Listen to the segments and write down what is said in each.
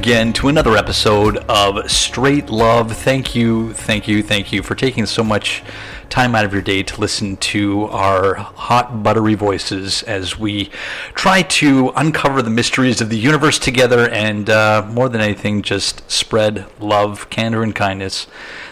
again to another episode of Straight Love. Thank you, thank you, thank you for taking so much time out of your day to listen to our hot, buttery voices as we try to uncover the mysteries of the universe together and, uh, more than anything, just spread love, candor, and kindness.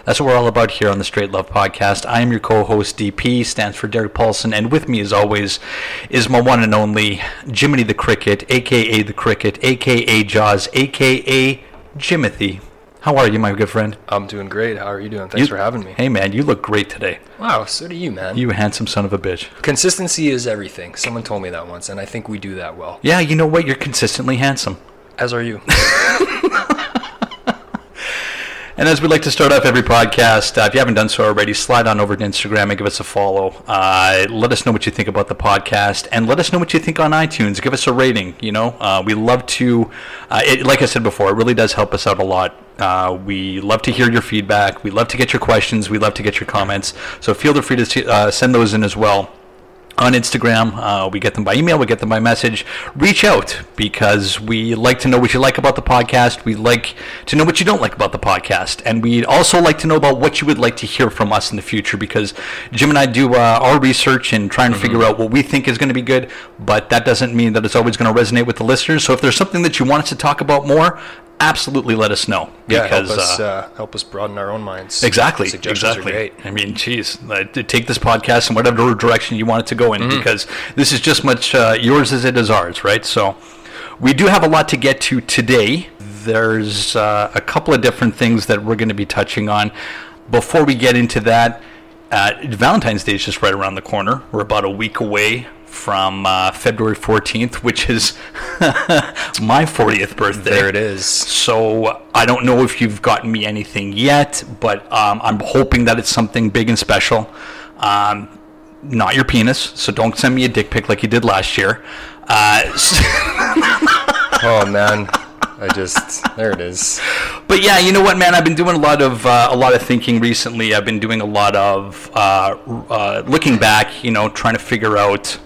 That's what we're all about here on the Straight Love Podcast. I am your co host, DP, stands for Derek Paulson, and with me, as always, is my one and only Jiminy the Cricket, aka the Cricket, aka Jaws, aka Jimothy. How are you, my good friend? I'm doing great. How are you doing? Thanks You- for having me. Hey, man, you look great today. Wow, so do you, man. You handsome son of a bitch. Consistency is everything. Someone told me that once, and I think we do that well. Yeah, you know what? You're consistently handsome. As are you. And as we like to start off every podcast, uh, if you haven't done so already, slide on over to Instagram and give us a follow. Uh, let us know what you think about the podcast, and let us know what you think on iTunes. Give us a rating. You know, uh, we love to. Uh, it, like I said before, it really does help us out a lot. Uh, we love to hear your feedback. We love to get your questions. We love to get your comments. So feel free to uh, send those in as well on Instagram. Uh, we get them by email, we get them by message. Reach out because we like to know what you like about the podcast. We like to know what you don't like about the podcast. And we'd also like to know about what you would like to hear from us in the future because Jim and I do uh, our research and try and figure out what we think is going to be good, but that doesn't mean that it's always going to resonate with the listeners. So if there's something that you want us to talk about more, absolutely let us know. Yeah, help us uh, uh, help us broaden our own minds. Exactly. Suggestions exactly. are great. I mean, geez, uh, take this podcast in whatever direction you want it to go in, Mm-hmm. because this is just much uh, yours as it is ours, right? So, we do have a lot to get to today. There's uh, a couple of different things that we're going to be touching on. Before we get into that, uh, Valentine's Day is just right around the corner. We're about a week away from uh, February 14th, which is my 40th birthday. There it is. So I don't know if you've gotten me anything yet, but um, I'm hoping that it's something big and special. Um, not your penis, so don't send me a dick pic like you did last year. Uh, Oh man, I just there it is. but yeah, you know what, man? I've been doing a lot of uh, a lot of thinking recently. I've been doing a lot of uh, uh, looking back. You know, trying to figure out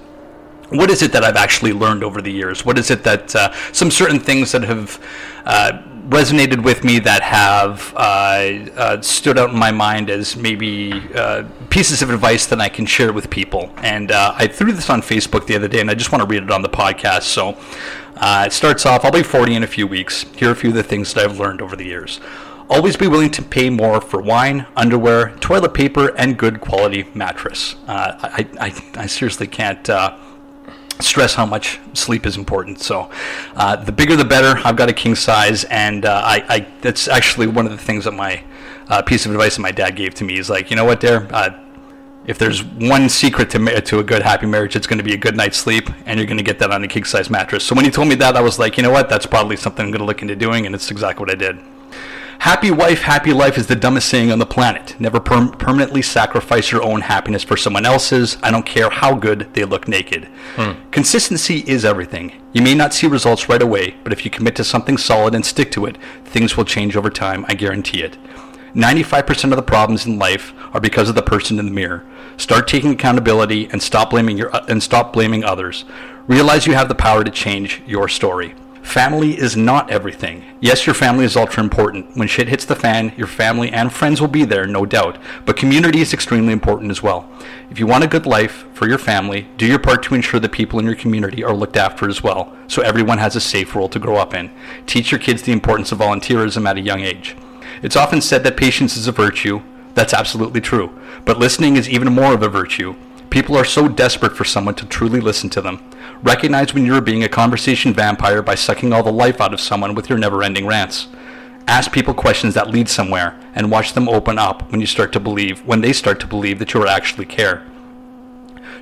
what is it that I've actually learned over the years? What is it that uh, some certain things that have uh, resonated with me that have uh, uh, stood out in my mind as maybe uh, pieces of advice that I can share with people? And uh, I threw this on Facebook the other day, and I just want to read it on the podcast. So it starts off I'll be 40 in a few weeks. Here are a few of the things that I've learned over the years. Always be willing to pay more for wine, underwear, toilet paper, and good quality mattress. I, I, I seriously can't stress how much sleep is important. So, uh, the bigger the better. I've got a king size, and uh, I, I that's actually one of the things that my uh, piece of advice that my dad gave to me is like, you know what, there. Uh, if there's one secret to ma- to a good happy marriage, it's going to be a good night's sleep, and you're going to get that on a king size mattress. So when he told me that, I was like, you know what, that's probably something I'm going to look into doing, and it's exactly what I did. Happy wife, happy life is the dumbest saying on the planet. Never per- permanently sacrifice your own happiness for someone else's. I don't care how good they look naked. Hmm. Consistency is everything. You may not see results right away, but if you commit to something solid and stick to it, things will change over time. I guarantee it. 95% of the problems in life are because of the person in the mirror. Start taking accountability and stop blaming your uh, and stop blaming others. Realize you have the power to change your story. Family is not everything. Yes, your family is ultra important. When shit hits the fan, your family and friends will be there, no doubt. But community is extremely important as well. If you want a good life for your family, do your part to ensure the people in your community are looked after as well, so everyone has a safe world to grow up in. Teach your kids the importance of volunteerism at a young age. It's often said that patience is a virtue. That's absolutely true. But listening is even more of a virtue. People are so desperate for someone to truly listen to them. Recognize when you're being a conversation vampire by sucking all the life out of someone with your never ending rants. Ask people questions that lead somewhere and watch them open up when you start to believe when they start to believe that you actually care.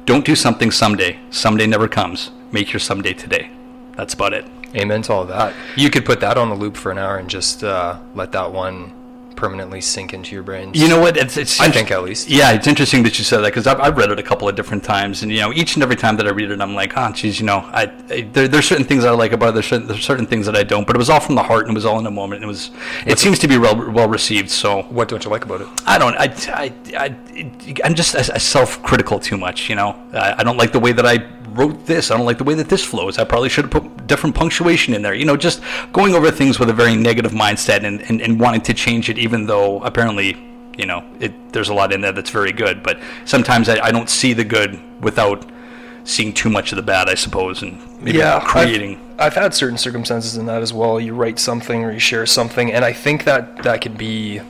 Don't do something someday. Someday never comes. Make your someday today. That's about it. Amen to all that. You could put that on the loop for an hour and just uh, let that one permanently sink into your brains. You know what? It's, it's I think at least. Yeah, it's interesting that you said that because I've, I've read it a couple of different times, and you know, each and every time that I read it, I'm like, oh, geez, you know, I, I there, there's certain things I like about it. There's certain, there's certain things that I don't, but it was all from the heart and it was all in a moment. And it was, it seems to be well well received. So What don't you like about it? I don't. I. I. I I'm just I, I self-critical too much. You know. I, I don't like the way that I wrote this. I don't like the way that this flows. I probably should have put different punctuation in there. You know, just going over things with a very negative mindset and, and, and wanting to change it, even though apparently, you know, it, there's a lot in there that's very good. But sometimes I, I don't see the good without seeing too much of the bad, I suppose, and maybe yeah, creating. I've, I've had certain circumstances in that as well. You write something or you share something, and I think that that could be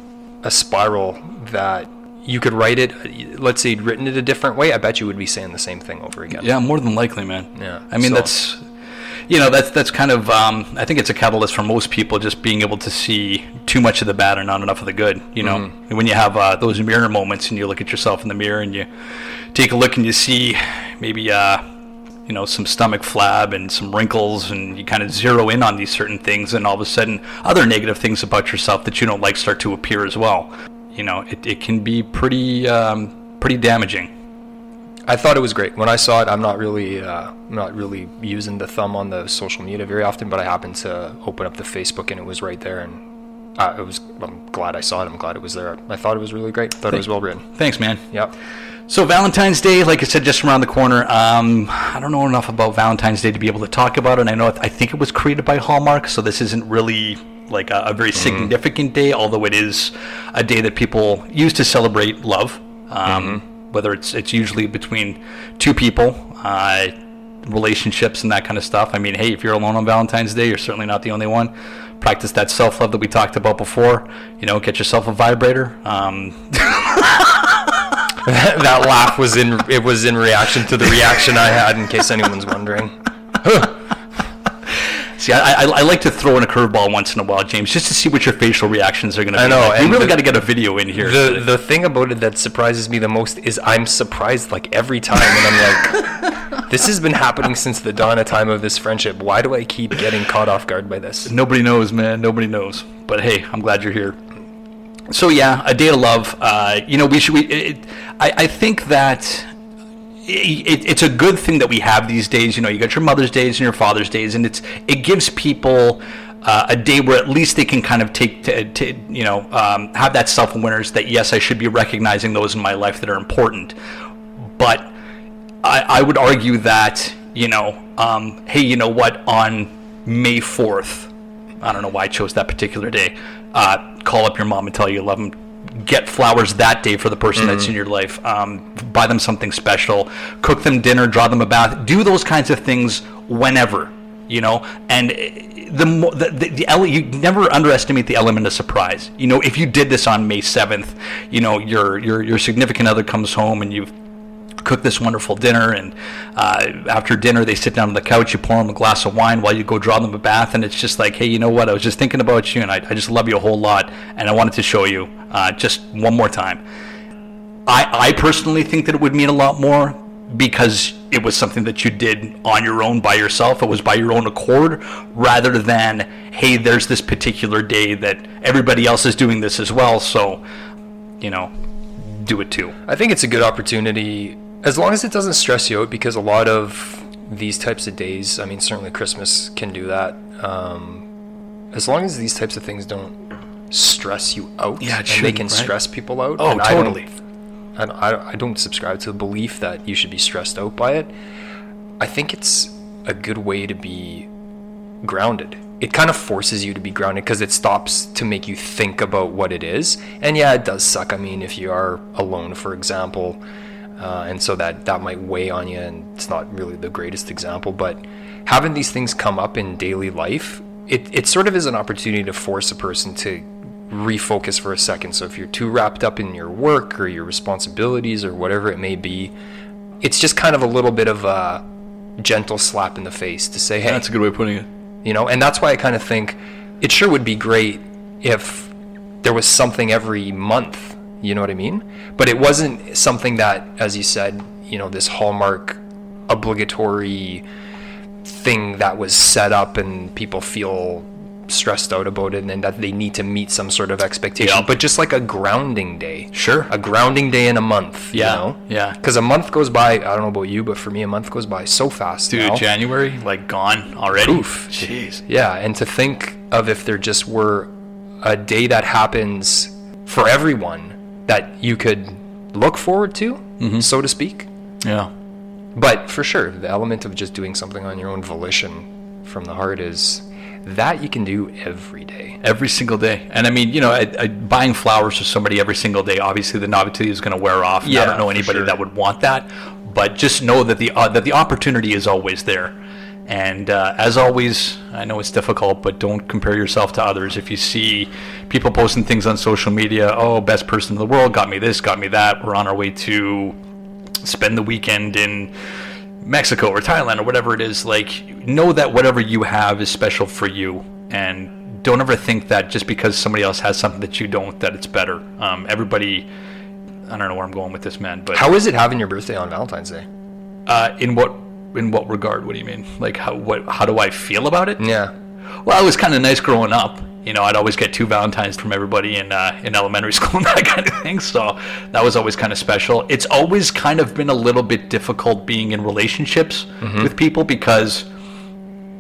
a spiral that you could write it. Let's say you'd written it a different way. I bet you would be saying the same thing over again. Yeah, more than likely, man. Yeah, I mean so- that's you know that's that's kind of um, I think it's a catalyst for most people just being able to see too much of the bad and not enough of the good. You know, Mm-hmm. When you have uh, those mirror moments and you look at yourself in the mirror and you take a look and you see maybe uh, you know some stomach flab and some wrinkles and you kind of zero in on these certain things and all of a sudden other negative things about yourself that you don't like start to appear as well. You know, it, it can be pretty um, pretty damaging. I thought it was great when I saw it. I'm not really, uh, I'm not really using the thumb on the social media very often, but I happened to open up the Facebook and it was right there, and uh, it was. I'm glad I saw it. I'm glad it was there. I thought it was really great. Thought it was well written. Thanks, man. Yep. So Valentine's Day, like I said, just around the corner. Um, I don't know enough about Valentine's Day to be able to talk about it. And I know I think it was created by Hallmark, so this isn't really like a, a very significant day, although it is a day that people use to celebrate love. Um, Whether it's it's usually between two people, uh, relationships, and that kind of stuff. I mean, hey, if you're alone on Valentine's Day, you're certainly not the only one. Practice that self love that we talked about before. You know, get yourself a vibrator. Um, that laugh was in. It was in reaction to the reaction I had. In case anyone's wondering. See, I, I, I like to throw in a curveball once in a while, James, just to see what your facial reactions are going to be. I know, Like, we and really got to get a video in here. The the thing about it that surprises me the most is I'm surprised like every time, and I'm like, this has been happening since the dawn of time of this friendship. Why do I keep getting caught off guard by this? Nobody knows, man. Nobody knows. But hey, I'm glad you're here. So yeah, a day of love. Uh, you know, we should. We, it, I, I think that it, it's a good thing that we have these days. You know, you got your Mother's Days and your Father's Days, and it's it gives people uh, a day where at least they can kind of take to, to you know um, have that self awareness that yes, I should be recognizing those in my life that are important. But I, I would argue that you know, um, hey, you know what? On May fourth, I don't know why I chose that particular day. Uh, call up your mom and tell her you love them. Get flowers that day for the person that's in your life. Um, buy them something special. Cook them dinner. Draw them a bath. Do those kinds of things whenever you know. And eh, the the, the, the ele- you never underestimate the element of surprise. You know, if you did this on May seventh, you know your your your significant other comes home and you've cook this wonderful dinner and uh, after dinner they sit down on the couch you pour them a glass of wine while you go draw them a bath and it's just like hey you know what i was just thinking about you and i, I just love you a whole lot and i wanted to show you uh, just one more time I, I personally think that it would mean a lot more because it was something that you did on your own by yourself. It was by your own accord rather than, hey, there's this particular day that everybody else is doing this as well. So, you know, do it too. I think it's a good opportunity as long as it doesn't stress you out because a lot of these types of days, I mean, certainly Christmas can do that. Um, as long as these types of things don't stress you out Yeah, and they can right? stress people out. Oh, and totally. I don't, I, don't- I don't subscribe to the belief that you should be stressed out by it. I think it's a good way to be grounded. It kind of forces you to be grounded because it stops to make you think about what it is. And yeah, it does suck. I mean, if you are alone, for example, uh, and so that that might weigh on you, and it's not really the greatest example. But having these things come up in daily life, it it sort of is an opportunity to force a person to refocus for a second. So if you're too wrapped up in your work or your responsibilities or whatever it may be, it's just kind of a little bit of a gentle slap in the face to say, hey, That's a good way of putting it. You know? And that's why i kind of think it sure would be great if there was something every month you know what i mean? But it wasn't something that as you said you know this hallmark obligatory thing that was set up and people feel stressed out about it and that they need to meet some sort of expectation Yeah. but just like a grounding day Sure. a grounding day in a month Yeah, you know yeah. because a month goes by i don't know about you but for me a month goes by so fast Dude, now. January, like gone already. Poof. Jeez. Yeah, and to think of if there just were a day that happens for everyone that you could look forward to, mm-hmm. so to speak. Yeah. But for sure, the element of just doing something on your own volition from the heart is that you can do every day. every single day. And I mean, you know, I, I, buying flowers for somebody every single day, obviously the novelty is going to wear off. and I don't know anybody sure. that would want that, but just know that the uh, that the opportunity is always there. And uh, as always, I know it's difficult, but don't compare yourself to others. If you see people posting things on social media, oh, best person in the world got me this, got me that. We're on our way to spend the weekend in Mexico or Thailand or whatever it is, like know that whatever you have is special for you, and don't ever think that just because somebody else has something that you don't, that it's better. Um, everybody, I don't know where I'm going with this, man, but How is it having your birthday on Valentine's Day? uh, in what in what regard? What do you mean? Like how what how do I feel about it? Yeah. Well, it was kind of nice growing up. You know, I'd always get two Valentines from everybody in uh, in elementary school and that kind of thing. So that was always kind of special. It's always kind of been a little bit difficult being in relationships Mm-hmm. with people because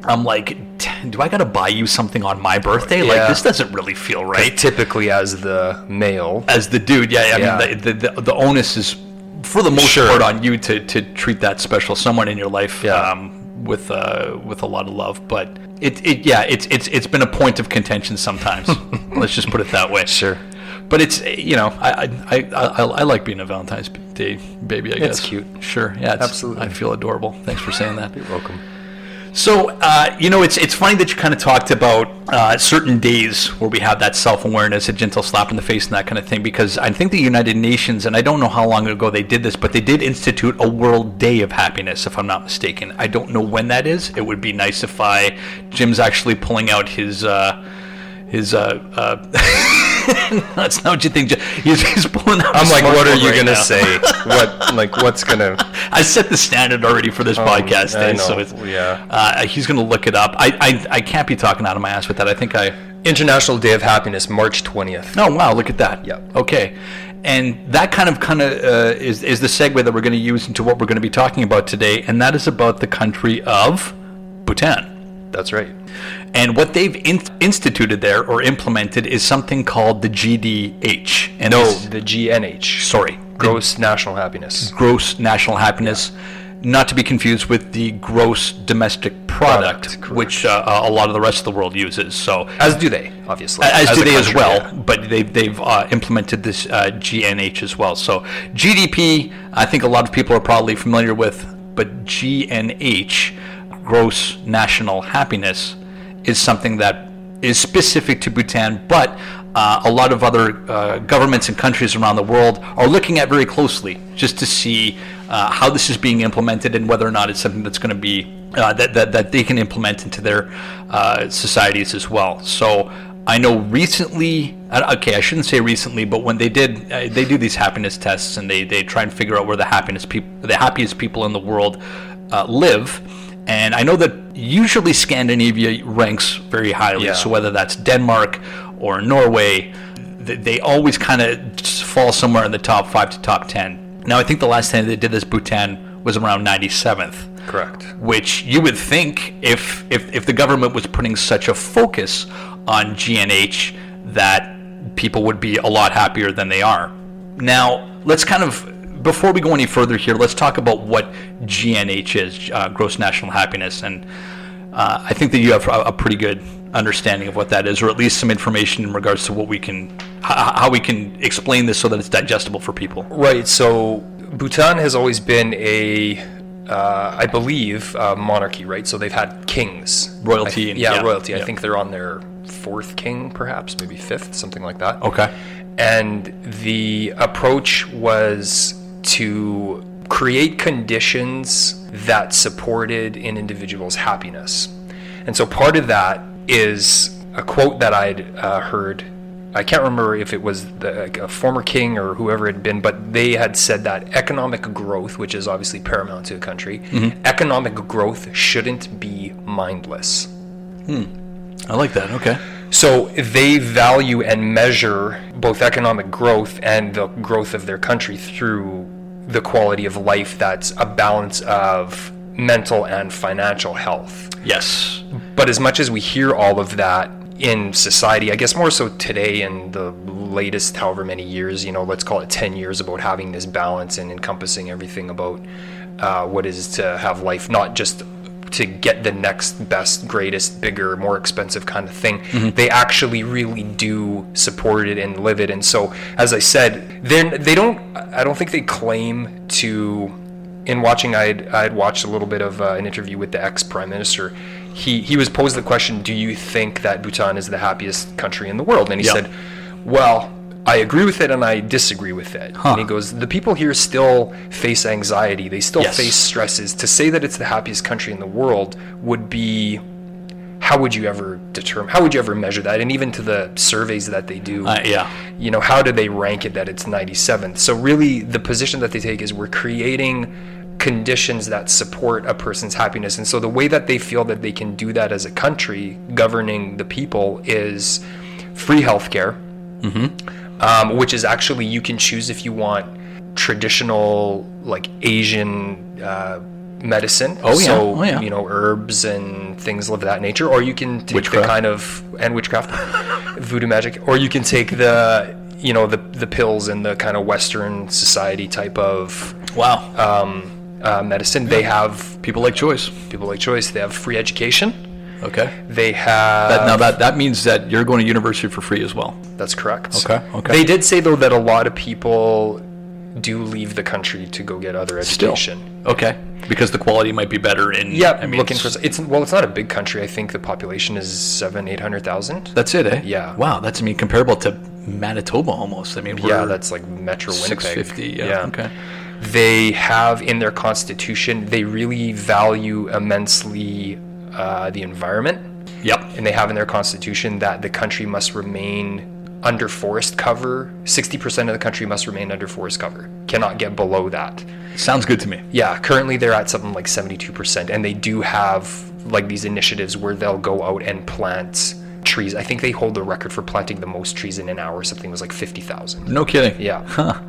I'm like, "D- do I got to buy you something on my birthday? Like Yeah. this doesn't really feel right. Typically, as the male, As the dude, yeah, I Yeah. mean, the, the, the, the onus is for the most Sure. part on you to, to treat that special someone in your life Yeah. um, with uh, with a lot of love. But it, it yeah, it's it's it's been a point of contention sometimes. Let's just put it that way. Sure. But it's you know I I, I, I, I like being a Valentine's Day baby. I guess It's cute. Sure, yeah, Absolutely. I feel adorable. Thanks for saying that. you're welcome. So, uh, you know, it's it's funny that you kind of talked about uh, certain days where we have that self awareness, a gentle slap in the face, and that kind of thing. Because I think the United Nations, and I don't know how long ago they did this, but they did institute a World Day of Happiness, if I'm not mistaken. I don't know when that is. It would be nice if I, Jim's actually pulling out his. Uh, his uh, uh that's not what you think. He's, he's pulling out. I'm like, what are you right gonna now. say? What like what's gonna? I set the standard already for this podcast I day, so it's yeah. Uh, he's going to look it up. I, I I can't be talking out of my ass with that. I think I. International Day of Happiness, March 20th. Oh wow! Look at that. Yep. Okay, and that kind of kind of uh, is is the segue that we're going to use into what we're going to be talking about today, and that is about the country of Bhutan. That's right. And what they've in- instituted there or implemented is something called the GDH. And No, the GNH. sorry, Gross national happiness. gross national happiness, not to be confused with the gross domestic product, Product, which uh, a lot of the rest of the world uses. So, As do they, obviously. as, do a they as well, yeah. but they've, they've uh, implemented this uh, GNH as well. So, GDP, I think a lot of people are probably familiar with, but GNH, gross national happiness, is something that is specific to Bhutan, but uh, a lot of other uh, governments and countries around the world are looking at very closely just to see uh, how this is being implemented and whether or not it's something that's going to be uh, that, that, that they can implement into their uh, societies as well. So I know recently, okay, I shouldn't say recently, but when they did, uh, they do these happiness tests and they, they try and figure out where the happiness the happiest people in the world live. And I know that usually Scandinavia ranks very highly. Yeah. So whether that's Denmark or Norway, th- they always kind of fall somewhere in the top five to top ten. Now I think the last time they did this, Bhutan was around 97th Correct. which you would think if, if if the government was putting such a focus on GNH that people would be a lot happier than they are. Now, let's kind of before we go any further here, let's talk about what GNH is, uh, gross national happiness, and uh, I think that you have a, a pretty good understanding of what that is, or at least some information in regards to what we can, how, how we can explain this so that it's digestible for people. Right. So Bhutan has always been a, uh, I believe, monarchy. Right. So they've had kings, Royalty I- and- yeah, yeah, royalty. yeah. I think they're on their fourth king, perhaps, maybe fifth, something like that. Okay. And the approach was to create conditions that supported an individual's happiness. And so part of that is a quote that I'd uh, heard. I can't remember if it was the, like, a former king or whoever it had been, but they had said that economic growth, which is obviously paramount to a country, economic growth shouldn't be mindless. I like that. Okay. So they value and measure both economic growth and the growth of their country through the quality of life that's a balance of mental and financial health. Yes. But as much as we hear all of that, in society, I guess more so today in the latest however many years, you know, let's call it 10 years about having this balance and encompassing everything about uh, what is to have life, not just to get the next best, greatest, bigger, more expensive kind of thing. Mm-hmm. They actually really do support it and live it. And so, as I said, then they don't. I don't think they claim to. In watching, I had, I had watched a little bit of uh, an interview with the ex prime minister. He he was posed the question, "Do you think that Bhutan is the happiest country in the world?" And he yep. said, "Well." I agree with it and I disagree with it. Huh. And he goes, the people here still face anxiety. They still yes. face stresses. To say that it's the happiest country in the world would be how would you ever determine how would you ever measure that and even to the surveys that they do uh, yeah you know how do they rank it that it's 97th so really the position that they take is we're creating conditions that support a person's happiness and so the way that they feel that they can do that as a country governing the people is free healthcare mm-hmm um, which is actually you can choose if you want traditional like Asian uh, medicine. Oh yeah. So oh, yeah. you know herbs and things of that nature, or you can take witchcraft. the kind of and witchcraft, voodoo magic, or you can take the you know the the pills and the kind of Western society type of wow um, uh, medicine. Yeah. They have people like choice. People like choice. They have free education. Okay. They have that, now that that means that you're going to university for free as well. That's correct. Okay. Okay. They did say though that a lot of people do leave the country to go get other education. Still. Okay. Because the quality might be better in. Yeah, I mean, looking for it's well, it's not a big country. I think the population is seven, eight hundred thousand. That's it, eh? Yeah. Wow, that's I mean comparable to Manitoba almost. I mean, yeah, that's like Metro Winnipeg. Six fifty. Yeah. yeah. Okay. They have in their constitution. They really value immensely uh, the environment. Yep. And they have in their constitution that the country must remain under forest cover. 60% of the country must remain under forest cover. Cannot get below that. Sounds good to me. Yeah, currently they're at something like 72%. And they do have like these initiatives where they'll go out and plant trees. I think they hold the record for planting the most trees in an hour. Something was like 50,000. No kidding. Yeah. Huh.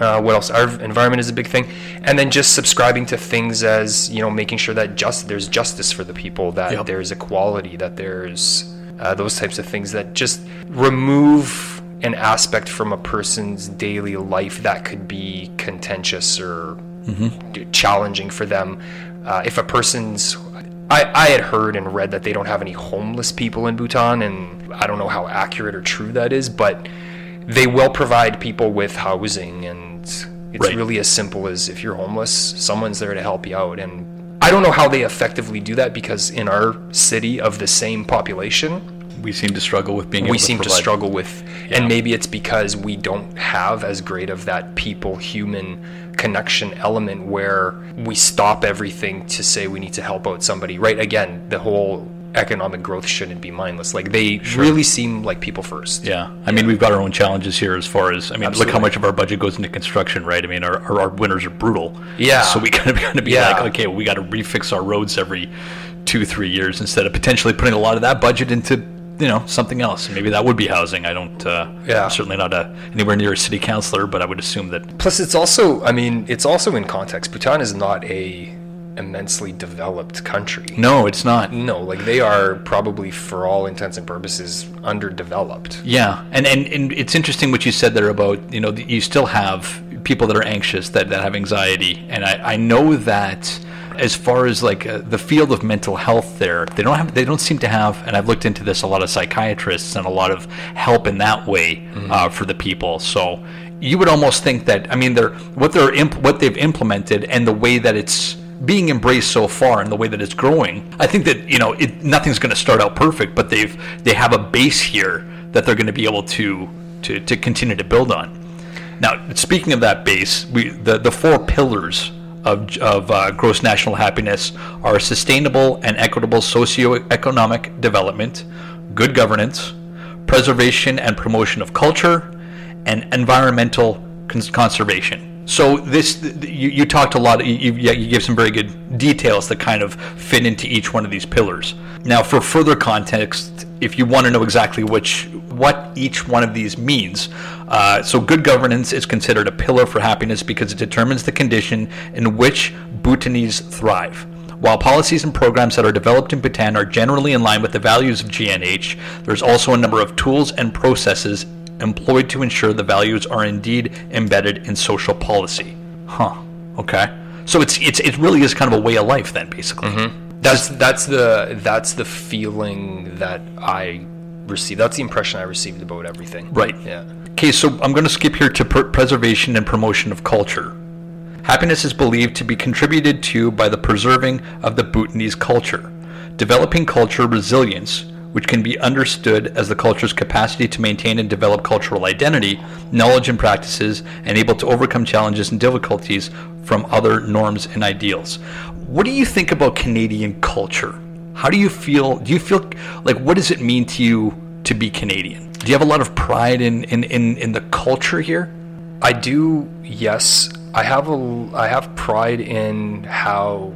Uh, what else? Our environment is a big thing, and then just subscribing to things as you know, making sure that just there's justice for the people, that yep. there's equality, that there's uh, those types of things that just remove an aspect from a person's daily life that could be contentious or mm-hmm. challenging for them. Uh, if a person's I, I had heard and read that they don't have any homeless people in Bhutan, and I don't know how accurate or true that is, but they will provide people with housing and it's right. really as simple as if you're homeless someone's there to help you out and i don't know how they effectively do that because in our city of the same population we seem to struggle with being we to seem provide. to struggle with yeah. and maybe it's because we don't have as great of that people human connection element where we stop everything to say we need to help out somebody right again the whole economic growth shouldn't be mindless. Like they sure. really seem like people first. Yeah, I mean we've got our own challenges here as far as I mean Absolutely. look how much of our budget goes into construction, right? I mean our our, our winters are brutal. Yeah. So we gotta, gotta be yeah. like okay, well, we got to refix our roads every two three years instead of potentially putting a lot of that budget into you know something else. Maybe that would be housing. I don't. Uh, yeah. I'm certainly not a, anywhere near a city councilor, but I would assume that. Plus, it's also. I mean, it's also in context. Bhutan is not a immensely developed country. No, it's not. No, like they are probably, for all intents and purposes, underdeveloped. Yeah, and and, and it's interesting what you said there about you know you still have people that are anxious that, that have anxiety, and I, I know that as far as like uh, the field of mental health there they don't have they don't seem to have and i've looked into this a lot of psychiatrists and a lot of help in that way mm-hmm. uh, for the people so you would almost think that i mean they're what they're imp- what they've implemented and the way that it's being embraced so far in the way that it's growing, I think that you know it, nothing's going to start out perfect, but they've they have a base here that they're going to be able to to to continue to build on. Now, speaking of that base, we the the four pillars of, of uh, gross national happiness are sustainable and equitable socioeconomic development, good governance, preservation and promotion of culture, and environmental cons- conservation. So this, you, you talked a lot. You, you, you give some very good details that kind of fit into each one of these pillars. Now, for further context, if you want to know exactly which what each one of these means, uh, so good governance is considered a pillar for happiness because it determines the condition in which Bhutanese thrive. While policies and programs that are developed in Bhutan are generally in line with the values of GNH, there's also a number of tools and processes employed to ensure the values are indeed embedded in social policy. Huh. Okay. So it's it's it really is kind of a way of life then, basically. Mm-hmm. That's that's the that's the feeling that I received. That's the impression I received about everything. Right. Yeah. Okay, so I'm going to skip here to per- preservation and promotion of culture. Happiness is believed to be contributed to by the preserving of the Bhutanese culture. Developing culture resilience, which can be understood as the culture's capacity to maintain and develop cultural identity, knowledge and practices, and able to overcome challenges and difficulties from other norms and ideals. What do you think about Canadian culture? How do you feel? Do you feel like what does it mean to you to be Canadian? Do you have a lot of pride in in, in, in the culture here? I do. Yes, I have a. I have pride in how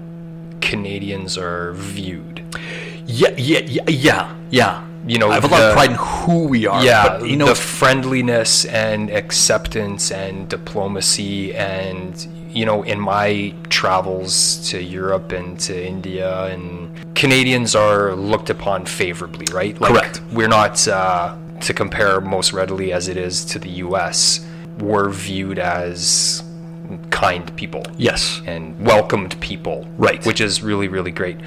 Canadians are viewed. Yeah, yeah, yeah, yeah, yeah. You know, I have a lot the- of pride in who we are. Yeah, but, you know, the friendliness and acceptance and diplomacy and you know in my travels to Europe and to India and Canadians are looked upon favorably, right? Like, Correct. We're not uh, to compare most readily as it is to the U.S. We're viewed as kind people yes, and welcomed people. Right. Which is really, really great.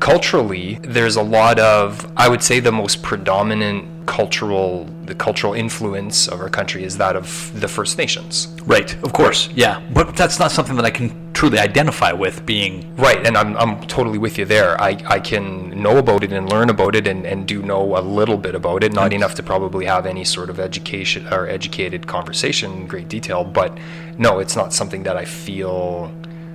Culturally, there's a lot of, I would say, the most predominant cultural, the cultural influence of our country is that of the First Nations. right, of course, yeah. But that's not something that I can truly identify with being. Right, and I'm, I'm totally with you there. I, I can know about it and learn about it and, and do know a little bit about it, not mm. enough to probably have any sort of education or educated conversation in great detail, but no, it's not something that I feel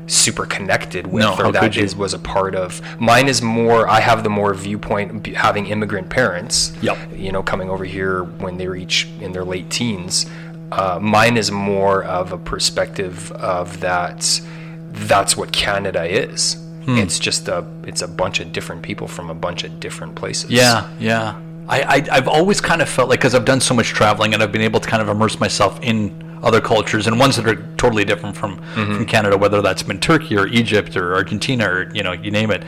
super connected with No, or that is was a part of. Mine is more, I have the more viewpoint having immigrant parents, Yep. you know, coming over here when they were each in their late teens. Uh, mine is more of a perspective of that that's what Canada is. Hmm. It's just a it's a bunch of different people from a bunch of different places. Yeah, yeah. I, I I've always kind of felt like because I've done so much traveling and I've been able to kind of immerse myself in other cultures and ones that are totally different from Mm-hmm. from Canada, whether that's been Turkey or Egypt or Argentina or you know you name it.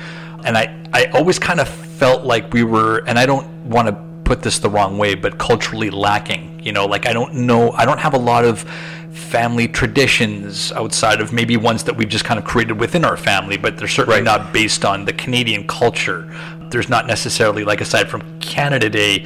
And I I always kind of felt like we were, and I don't want to put this the wrong way, but culturally lacking. You know, like I don't know, I don't have a lot of family traditions outside of maybe ones that we've just kind of created within our family, but they're certainly Right. not based on the Canadian culture. There's not necessarily like aside from Canada Day,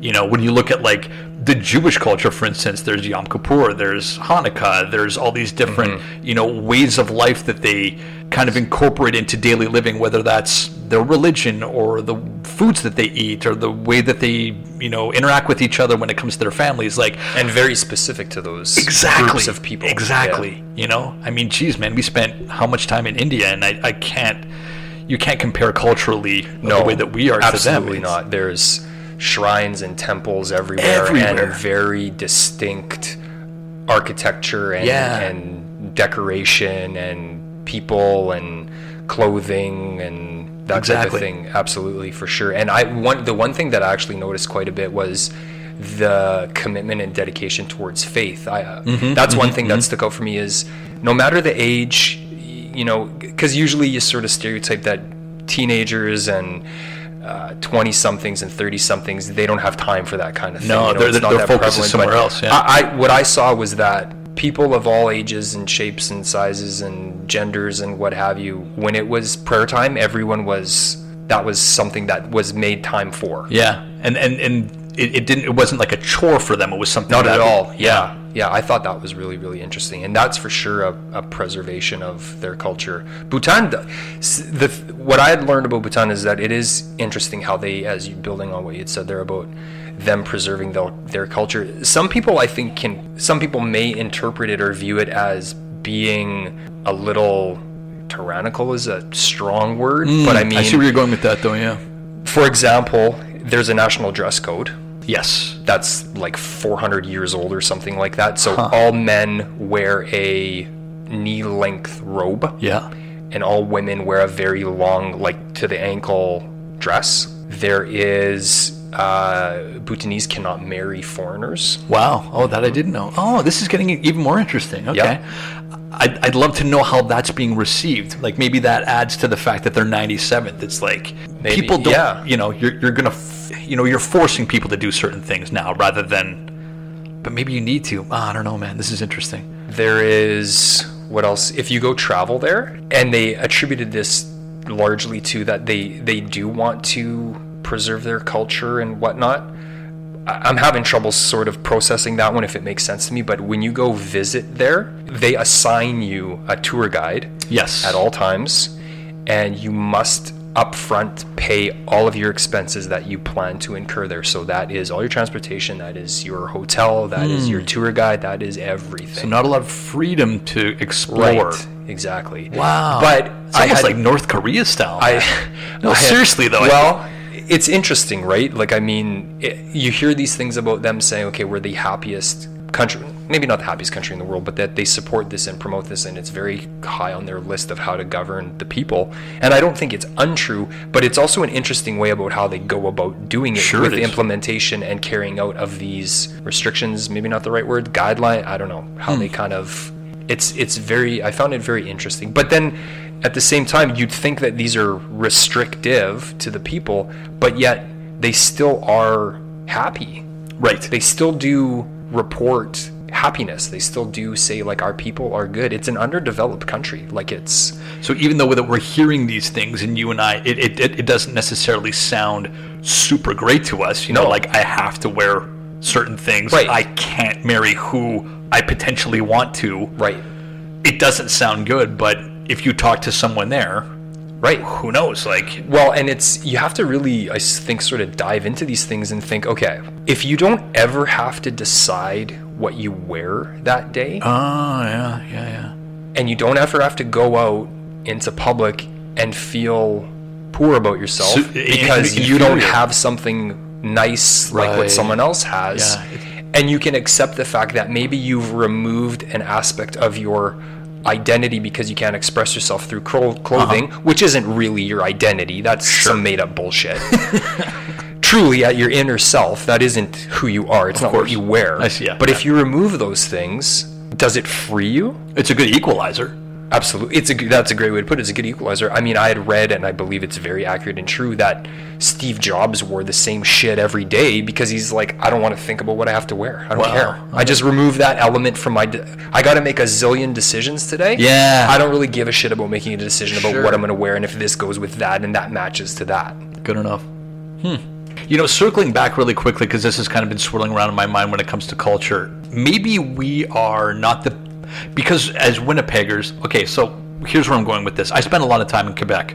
you know, when you look at like the Jewish culture, for instance, there's Yom Kippur, there's Hanukkah, there's all these different, mm-hmm. you know, ways of life that they kind of incorporate into daily living, whether that's their religion or the foods that they eat or the way that they, you know, interact with each other when it comes to their families. Like And very specific to those exactly groups of people. Exactly. You know, I mean, geez, man, we spent how much time in India, and I, I can't, you can't compare culturally No, the way that we are absolutely to them. It's- not. There's shrines and temples everywhere, Everywhere. and very distinct architecture and, Yeah. and decoration and people and clothing and that type of thing. Absolutely, for sure. And I one the one thing that I actually noticed quite a bit was the commitment and dedication towards faith. I, uh, Mm-hmm, that's one thing that stuck out for me is no matter the age, you know, because usually you sort of stereotype that teenagers and Uh, twenty somethings and thirty somethings they don't have time for that kind of thing. No, you know, their- it's not their that focus is prevalent, somewhere else, yeah. I, I what I saw was that people of all ages and shapes and sizes and genders and what have you, when it was prayer time, everyone was that was something that was made time for. Yeah, and and and it, it didn't. It wasn't like a chore for them. It was something Not at all. Yeah. Yeah, I thought that was really, really interesting. And that's for sure a, a preservation of their culture. Bhutan, the, the, what I had learned about Bhutan is that it is interesting how they, as you building on what you had said there about them preserving their, their culture. Some people, I think, can, some people may interpret it or view it as being a little tyrannical is a strong word, but I mean, Mm, I see where you're going with that, though. Yeah. for example, there's a national dress code Yes. that's like 400 years old or something like that. So all men wear a knee length robe, Yeah. and all women wear a very long, like to the ankle dress. There is uh, Bhutanese cannot marry foreigners. Wow. Oh, that I didn't know. Oh, this is getting even more interesting. Okay. Yeah. I'd, I'd love to know how that's being received. Like maybe that adds to the fact that they're 97th. It's like Maybe, people don't, yeah. you know, you're, you're going to, f- you know, you're forcing people to do certain things now rather than, but maybe you need to. Ah, I don't know, man. This is interesting. There is what else? If you go travel there, and they attributed this largely to that they they do want to preserve their culture and whatnot. I'm having trouble sort of processing that one if it makes sense to me. But when you go visit there, they assign you a tour guide Yes. at all times, and you must upfront pay all of your expenses that you plan to incur there. So that is all your transportation, that is your hotel, that is your tour guide, that is everything. Hmm. So not a lot of freedom to explore. Right. Exactly. Wow. But it's I almost had, like North Korea style. I, no, I had- seriously though. Well, it's interesting, right? Like, I mean, it, you hear these things about them saying, okay, we're the happiest country, maybe not the happiest country in the world, but that they support this and promote this, and it's very high on their list of how to govern the people. And I don't think it's untrue, but it's also an interesting way about how they go about doing it Sure with it the implementation and carrying out of these restrictions. Maybe not the right word, guideline. I don't know how Hmm. they kind of. It's it's very. I found it very interesting, but then. At the same time, you'd think that these are restrictive to the people, but yet they still are happy. right. They still do report happiness. They still do say like our people are good. It's an underdeveloped country. Like it's So even though that we're hearing these things, and you and I, it, it, it, doesn't necessarily sound super great to us. You know, No. like I have to wear certain things. Right. I can't marry who I potentially want to. right, It doesn't sound good, but if you talk to someone there, right. who knows? Like, Well, and it's you have to really, i think, sort of dive into these things and think, okay, if you don't ever have to decide what you wear that day, oh yeah, yeah, yeah. and you don't ever have to go out into public and feel poor about yourself So- because you don't have something nice like what someone else has. Yeah, And you can accept the fact that maybe you've removed an aspect of your identity because you can't express yourself through clo- clothing, Uh-huh. which isn't really your identity. That's some made up bullshit. Truly, at your inner self, that isn't who you are. It's not what you wear. I see, yeah, but yeah. if you remove those things, does it free you? It's a good equalizer. Absolutely, it's a that's a great way to put it. It's a good equalizer. I mean, I had read, and I believe it's very accurate and true that Steve Jobs wore the same shit every day because he's like, I don't want to think about what I have to wear. I don't Wow. care. I just remove that element from my. De- I got to make a zillion decisions today. Yeah. I don't really give a shit about making a decision about Sure. what I'm going to wear and if this goes with that and that matches to that. Good enough. Hmm. You know, circling back really quickly, because this has kind of been swirling around in my mind when it comes to culture. Maybe we are not the. Because as Winnipeggers, okay, so here's where I'm going with this. I spent a lot of time in Quebec,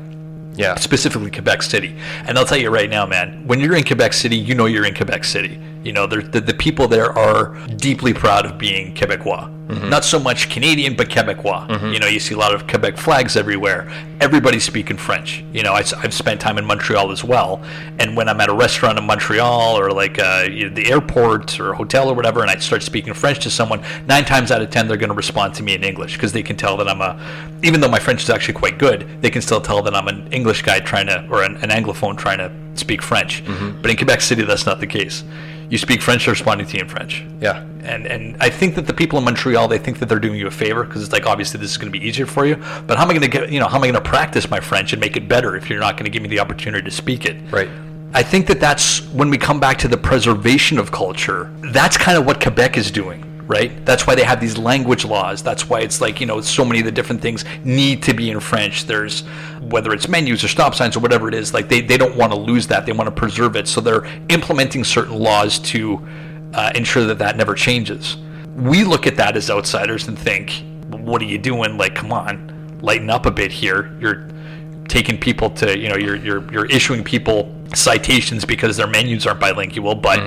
Yeah. specifically Quebec City. And I'll tell you right now, man, when you're in Quebec City, you know you're in Quebec City. You know, the, the people there are deeply proud of being Quebecois. Mm-hmm. Not so much Canadian, but Quebecois. Mm-hmm. You know, you see a lot of Quebec flags everywhere. Everybody's speaking French. You know, I, have spent time in Montreal as well. And when I'm at a restaurant in Montreal or like uh, you know, the airport or hotel or whatever, and I start speaking French to someone, nine times out of ten, they're going to respond to me in English because they can tell that I'm a, even though my French is actually quite good, they can still tell that I'm an English guy trying to, or an, an Anglophone trying to speak French. Mm-hmm. But in Quebec City, that's not the case. You speak French, they're responding to you in French. Yeah. And and I think that the people in Montreal they think that they're doing you a favor because it's like obviously this is going to be easier for you. But how am I going to get you know how am I going to practice my French and make it better if you're not going to give me the opportunity to speak it? Right. I think that that's when we come back to the preservation of culture. That's kind of what Quebec is doing, right? That's why they have these language laws. That's why it's like you know so many of the different things need to be in French. There's whether it's menus or stop signs or whatever it is. Like they they don't want to lose that. They want to preserve it. So they're implementing certain laws to uh, ensure that that never changes. We look at that as outsiders and think, what are you doing? Like, come on, lighten up a bit here. You're taking people to, you know, you're you're you're issuing people citations because their menus aren't bilingual. But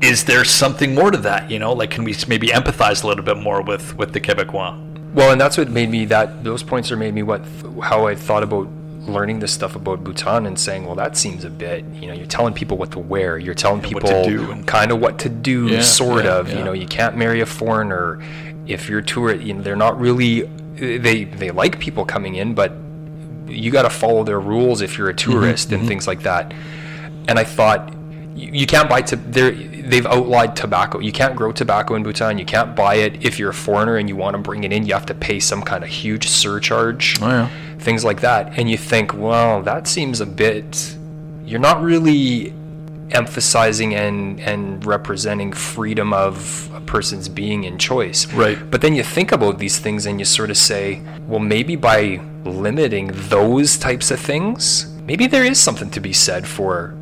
is there something more to that? You know, like can we maybe empathize a little bit more with with the Quebecois? Well, and that's what made me that those points are made me what how I thought about learning this stuff about Bhutan and saying, well, that seems a bit, you know, you're telling people what to wear, you're telling people to do kind of what to do, Yeah, sort yeah, of. yeah. You know, you can't marry a foreigner if you're tour. You know, they're not really they they like people coming in, but you got to follow their rules if you're a Mm-hmm, tourist and things like that. And I thought, you, you can't buy to they've outlawed tobacco. You can't grow tobacco in Bhutan. You can't buy it if you're a foreigner and you want to bring it in. You have to pay some kind of huge surcharge. Oh, yeah. Things like that, and you think, well, that seems a bit. You're not really emphasizing and and representing freedom of a person's being and choice. Right. But then you think about these things and you sort of say, well, maybe by limiting those types of things, maybe there is something to be said for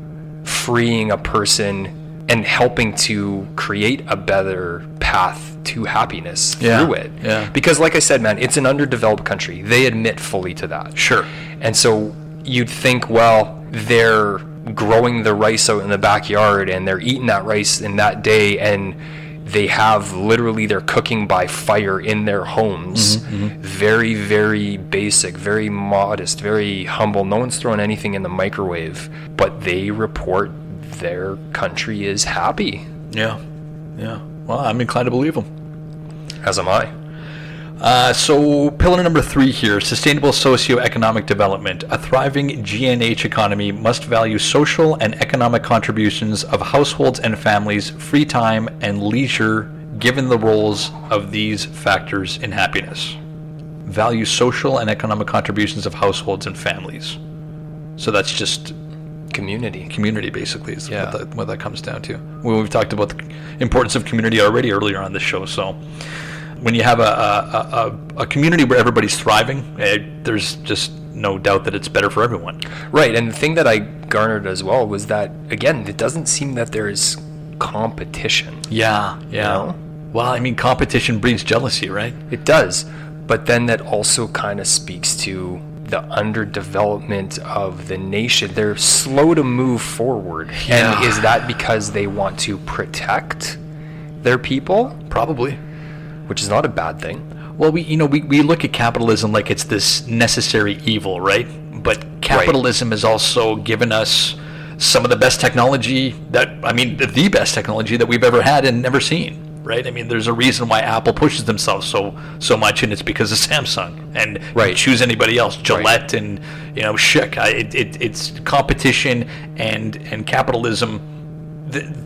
freeing a person and helping to create a better path to happiness Yeah, through it. yeah. Because like I said, man, it's an underdeveloped country. They admit fully to that. Sure. And so you'd think, well, they're growing the rice out in the backyard and they're eating that rice in that day and they have literally they're cooking by fire in their homes. Mm-hmm, mm-hmm. Very, very basic, very modest, very humble. No one's throwing anything in the microwave, but they report their country is happy, Yeah. Yeah. Well, I'm inclined to believe them. as am I. Uh, so, pillar number three here sustainable socioeconomic development. A thriving GNH economy must value social and economic contributions of households and families, free time, and leisure, given the roles of these factors in happiness. Value social and economic contributions of households and families. So, that's just Community. community, basically, is Yeah. what, that, what that comes down to. Well, we've talked about the importance of community already earlier on this show, so when you have a, a, a, a community where everybody's thriving, eh, there's just no doubt that it's better for everyone. Right, and the thing that I garnered as well was that again, it doesn't seem that there's competition. Yeah, yeah. know? Well, I mean, competition breeds jealousy, right? It does, but then that also kind of speaks to the underdevelopment of the nation. They're slow to move forward, Yeah. and is that because they want to protect their people, Probably. Which is not a bad thing? Well, we you know we, we look at capitalism like it's this necessary evil, right? But capitalism has also given us some of the best technology that I mean the best technology that we've ever had and never seen, right? I mean, there's a reason why Apple pushes themselves so so much, and it's because of Samsung. And Right. choose anybody else, Gillette and you know Schick. I, it, it, it's competition and and capitalism.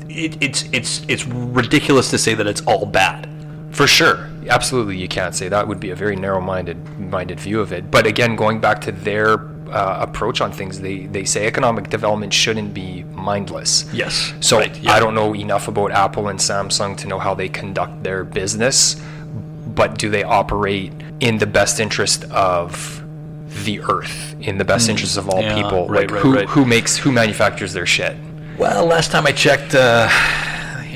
It, it's it's it's ridiculous to say that it's all bad. For sure. Absolutely, you can't say that would be a very narrow-minded minded view of it. But again, going back to their uh, approach on things, they, they say economic development shouldn't be mindless. Yes. So Right, yeah. I don't know enough about Apple and Samsung to know how they conduct their business, but do they operate in the best interest of the earth, in the best interest of all. Yeah, people? right, like right, who who makes who manufactures their shit? Well, last time I checked, uh,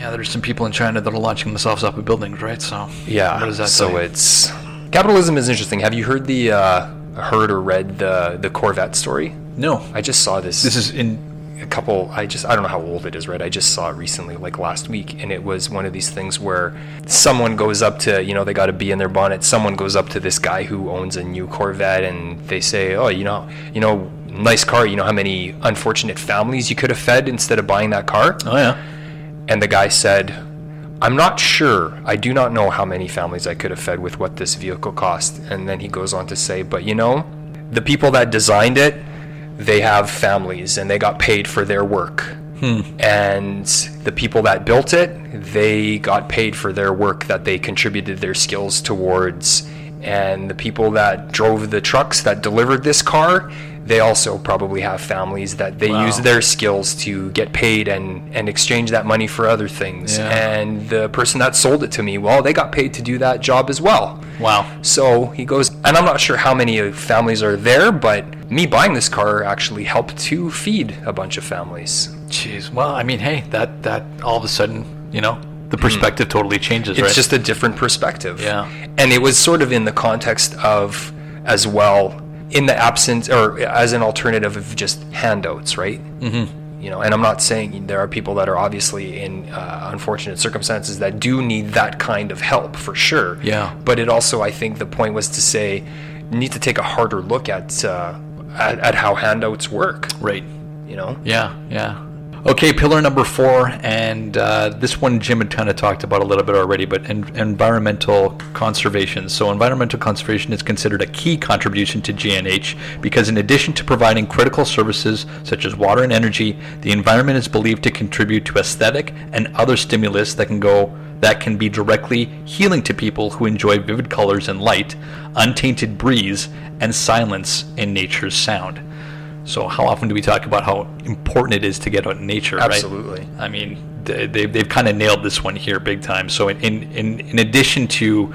yeah, there's some people in China that are launching themselves up in buildings, right? So Yeah. what does that so it's capitalism is interesting. Have you heard the uh, heard or read the the Corvette story? no. I just saw this. This is in a couple. I just I don't know how old it is, right? I just saw it recently, like last week, and it was one of these things where someone goes up to you know they got to be in their bonnet. Someone goes up to this guy who owns a new Corvette, and they say, oh, you know, you know, nice car. You know how many unfortunate families you could have fed instead of buying that car? oh yeah, And the guy said, I'm not sure. I do not know how many families I could have fed with what this vehicle cost. And then he goes on to say, but you know, the people that designed it, they have families and they got paid for their work. Hmm. And the people that built it, they got paid for their work that they contributed their skills towards. And the people that drove the trucks that delivered this car, they also probably have families that they Wow. use their skills to get paid and, and exchange that money for other things. Yeah. And the person that sold it to me, well, they got paid to do that job as well. wow. So he goes, and I'm not sure how many families are there, but me buying this car actually helped to feed a bunch of families. Jeez. Well, I mean, hey, that that all of a sudden, you know, the perspective totally changes, It's right? just a different perspective. Yeah. And it was sort of in the context of, as well, in the absence or as an alternative of just handouts, right? Mm-hmm. You know, and I'm not saying there are people that are obviously in uh, unfortunate circumstances that do need that kind of help for sure. Yeah. But it also, I think, the point was to say, need to take a harder look at uh, at, at how handouts work. right. You know. Yeah, yeah. Okay, pillar number four, and uh, this one Jim had kind of talked about a little bit already, but en- environmental conservation. So, environmental conservation is considered a key contribution to GNH because, in addition to providing critical services such as water and energy, the environment is believed to contribute to aesthetic and other stimulus that can go that can be directly healing to people who enjoy vivid colors and light, untainted breeze, and silence in nature's sound. So how often do we talk about how important it is to get out in nature? Absolutely. Right? I mean, they, they've, they've kind of nailed this one here big time. So in, in, in addition to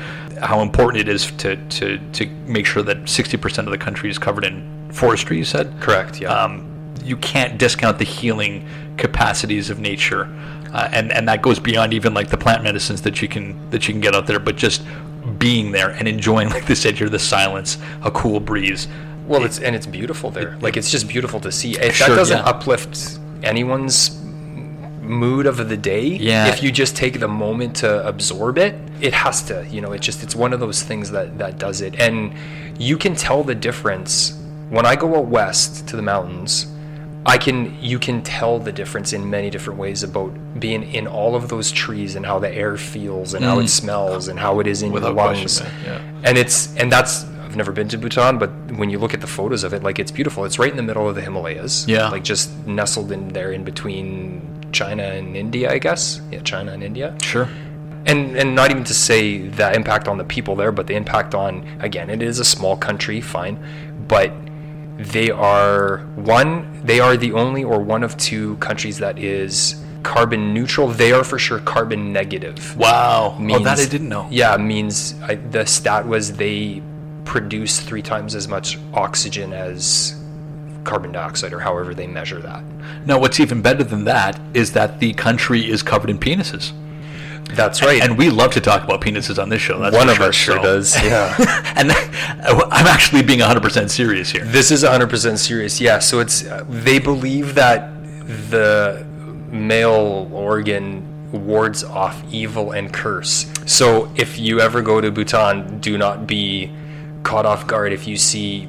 how important it is to, to, to make sure that 60% of the country is covered in forestry, you said? Correct, yeah. Um, you can't discount the healing capacities of nature. Uh, and, and that goes beyond even like the plant medicines that you can that you can get out there, but just being there and enjoying, like they said here, the silence, a cool breeze, Well, it's and it's beautiful there. Like it's just beautiful to see. If Sure, that doesn't yeah. uplift anyone's mood of the day, Yeah. if you just take the moment to absorb it, it has to. You know, it just it's one of those things that that does it, and you can tell the difference when I go out west to the mountains. I can you can tell the difference in many different ways about being in all of those trees and how the air feels and how it smells and how it is in Mm. Without your lungs. man, yeah. And it's and that's I've never been to Bhutan, but when you look at the photos of it, like it's beautiful. It's right in the middle of the Himalayas. Yeah. Like just nestled in there in between China and India, I guess. Yeah, China and India. Sure. And and not even to say the impact on the people there, but the impact on again, it is a small country, fine, but they are one they are the only or one of two countries that is carbon neutral. They are for sure carbon negative Wow. oh, that I didn't know. Yeah, means I, the stat was they produce three times as much oxygen as carbon dioxide, or however they measure that. Now, what's even better than that is that the country is covered in penises. That's right. And we love to talk about penises on this show. That's one of sure, us sure so- does. Yeah. and I'm actually being 100% serious here. this is 100% serious. Yeah. So it's uh, they believe that the male organ wards off evil and curse. So if you ever go to Bhutan, do not be caught off guard if you see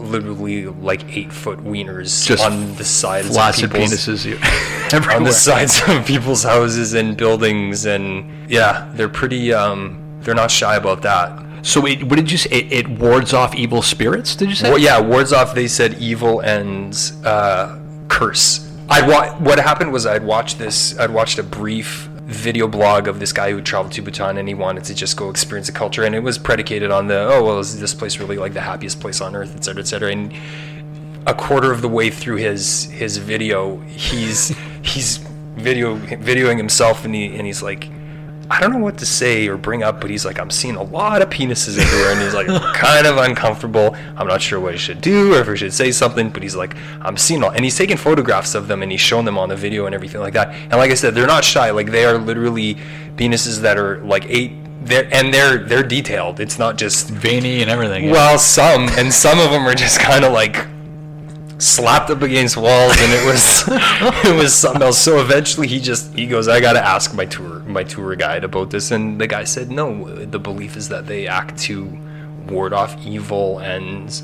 literally like eight foot wieners Just on the sides of people's penises on the sides of people's houses and buildings and yeah they're pretty um they're not shy about that So wait, what did you say? It, it wards off evil spirits. Did you say? well yeah wards off they said evil and uh curse i'd wa- what happened was i'd watched this i'd watched a brief video blog of this guy who traveled to Bhutan and he wanted to just go experience the culture. And it was predicated on the oh well is this place really like the happiest place on earth et cetera et cetera. And a quarter of the way through his his video he's he's video videoing himself and he and he's like I don't know what to say or bring up, but he's like, I'm seeing a lot of penises everywhere, and he's like, kind of uncomfortable. I'm not sure what he should do or if he should say something, but he's like, I'm seeing all, and he's taking photographs of them and he's showing them on the video and everything like that. And like I said, they're not shy; like they are literally penises that are like eight, they're and they're they're detailed. It's not just Veiny and everything. yeah. well, some, and some of them are just kind of like slapped up against walls, and it was it was something else. So eventually, he just he goes, "I got to ask my tour my tour guide about this," and the guy said, "No, the belief is that they act to ward off evil and."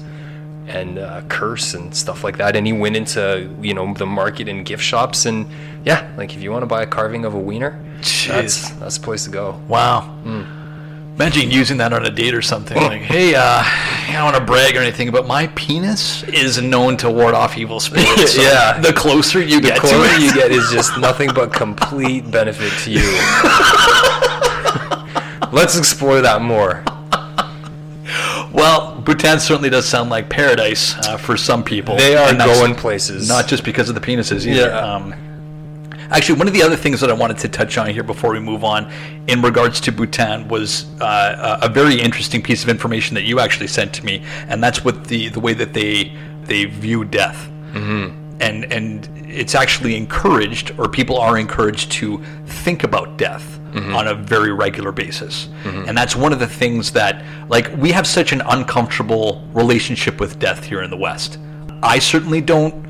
and uh, curse and stuff like that. And he went into you know the market and gift shops, and yeah, like if you want to buy a carving of a wiener, that's that's the place to go. Wow. Hmm. Imagine using that on a date or something. Like, hey, uh, I don't want to brag or anything, but my penis is known to ward off evil spirits. So Yeah. The closer you The get to quality it, you get is just nothing but complete benefit to you. Let's explore that more. well, Bhutan certainly does sound like paradise uh, for some people. They are going places. Not just because of the penises either. Yeah. Um, actually, one of the other things that I wanted to touch on here before we move on in regards to Bhutan was uh, a a very interesting piece of information that you actually sent to me, and that's with the, the way that they they view death. Mm-hmm. And, and it's actually encouraged, or people are encouraged to think about death on a very regular basis. And that's one of the things that, like, we have such an uncomfortable relationship with death here in the West. I certainly don't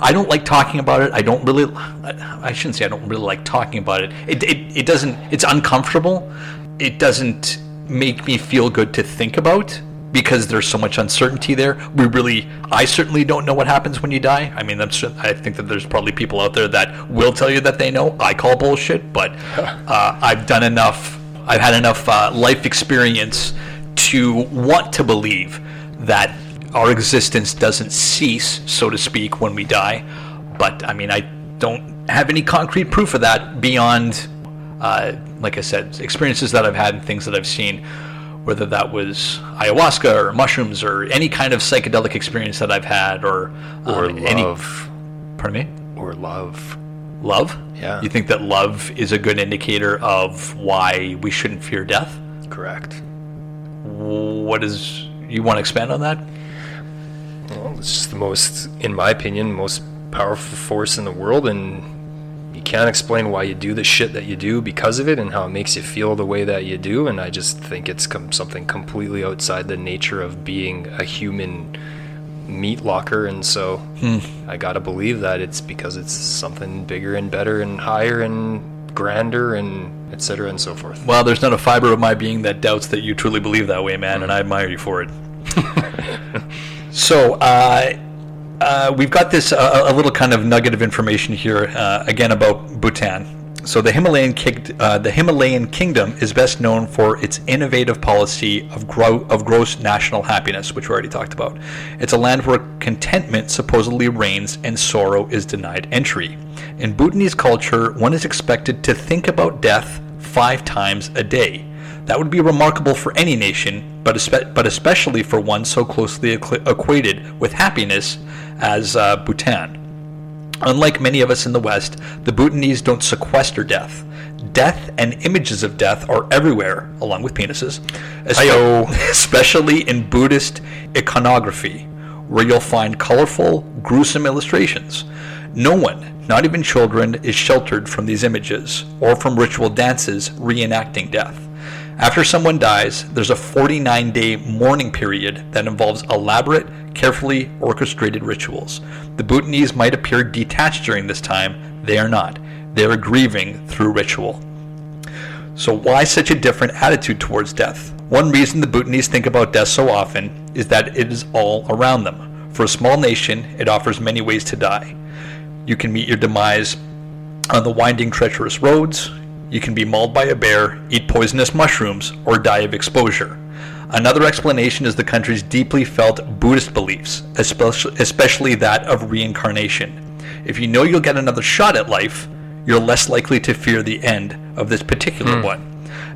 I don't like talking about it. I don't really. I shouldn't say I don't really like talking about it. It it, it doesn't. It's uncomfortable. It doesn't make me feel good to think about. because there's so much uncertainty there. We really, I certainly don't know what happens when you die. I mean, that's, I think that there's probably people out there that will tell you that they know. I call bullshit, but uh, I've done enough, I've had enough uh, life experience to want to believe that our existence doesn't cease, so to speak, when we die. But I mean, I don't have any concrete proof of that beyond, uh, like I said, experiences that I've had and things that I've seen whether that was ayahuasca or mushrooms or any kind of psychedelic experience that I've had or um, Or any love. pardon me Or love. love Yeah. you think that love is a good indicator of why we shouldn't fear death Correct. what is you want to expand on that Well, it's just the most, in my opinion, most powerful force in the world, and you can't explain why you do the shit that you do because of it and how it makes you feel the way that you do. And I just think it's com- something completely outside the nature of being a human meat locker. And so hmm. I gotta believe that it's because it's something bigger and better and higher and grander and et cetera and so forth. well there's not a fiber of my being that doubts that you truly believe that way man and mm-hmm. i admire you for it so uh, uh, we've got this uh, a little kind of nugget of information here uh, again about Bhutan. So the Himalayan uh, the Himalayan kingdom is best known for its innovative policy of grow, of gross national happiness, which we already talked about. It's a land where contentment supposedly reigns and sorrow is denied entry. In Bhutanese culture, one is expected to think about death five times a day. That would be remarkable for any nation, but, espe- but especially for one so closely equ- equated with happiness as uh, Bhutan. Unlike many of us in the West, the Bhutanese don't sequester death. Death and images of death are everywhere, along with penises, espe- especially in Buddhist iconography, where you'll find colorful, gruesome illustrations. No one, not even children, is sheltered from these images or from ritual dances reenacting death. After someone dies, there's a 49 day mourning period that involves elaborate, carefully orchestrated rituals. The Bhutanese might appear detached during this time, they are not. They are grieving through ritual. So, why such a different attitude towards death? One reason the Bhutanese think about death so often is that it is all around them. For a small nation, it offers many ways to die. You can meet your demise on the winding, treacherous roads. You can be mauled by a bear, eat poisonous mushrooms, or die of exposure. Another explanation is the country's deeply felt Buddhist beliefs, especially, especially that of reincarnation. If you know you'll get another shot at life, you're less likely to fear the end of this particular one.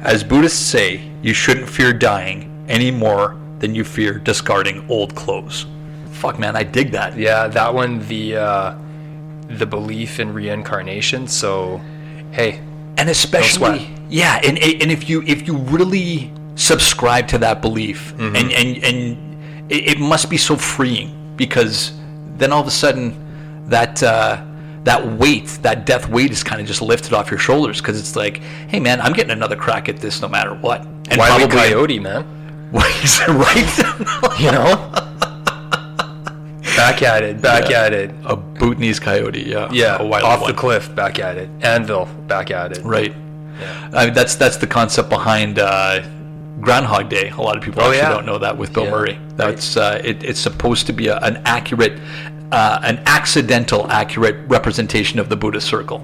As Buddhists say, you shouldn't fear dying any more than you fear discarding old clothes. Fuck, man, I dig that. Yeah, that one, the uh, the belief in reincarnation. So, hey, and especially yeah and and if you if you really subscribe to that belief Mm-hmm. and and and it, must be so freeing because then all of a sudden that uh that weight that death weight is kind of just lifted off your shoulders because it's like hey man i'm getting another crack at this no matter what and Wiley Coyote, man. right You know, back at it, back Yeah. at it. a Bhutanese coyote yeah Yeah, off one. the cliff, back at it. Anvil, back at it. Right. I mean, that's that's the concept behind uh, Groundhog Day. A lot of people Oh, actually yeah. don't know that with Bill Yeah, Murray. That's uh, it, it's supposed to be a, an accurate, uh, an accidental accurate representation of the Buddhist circle.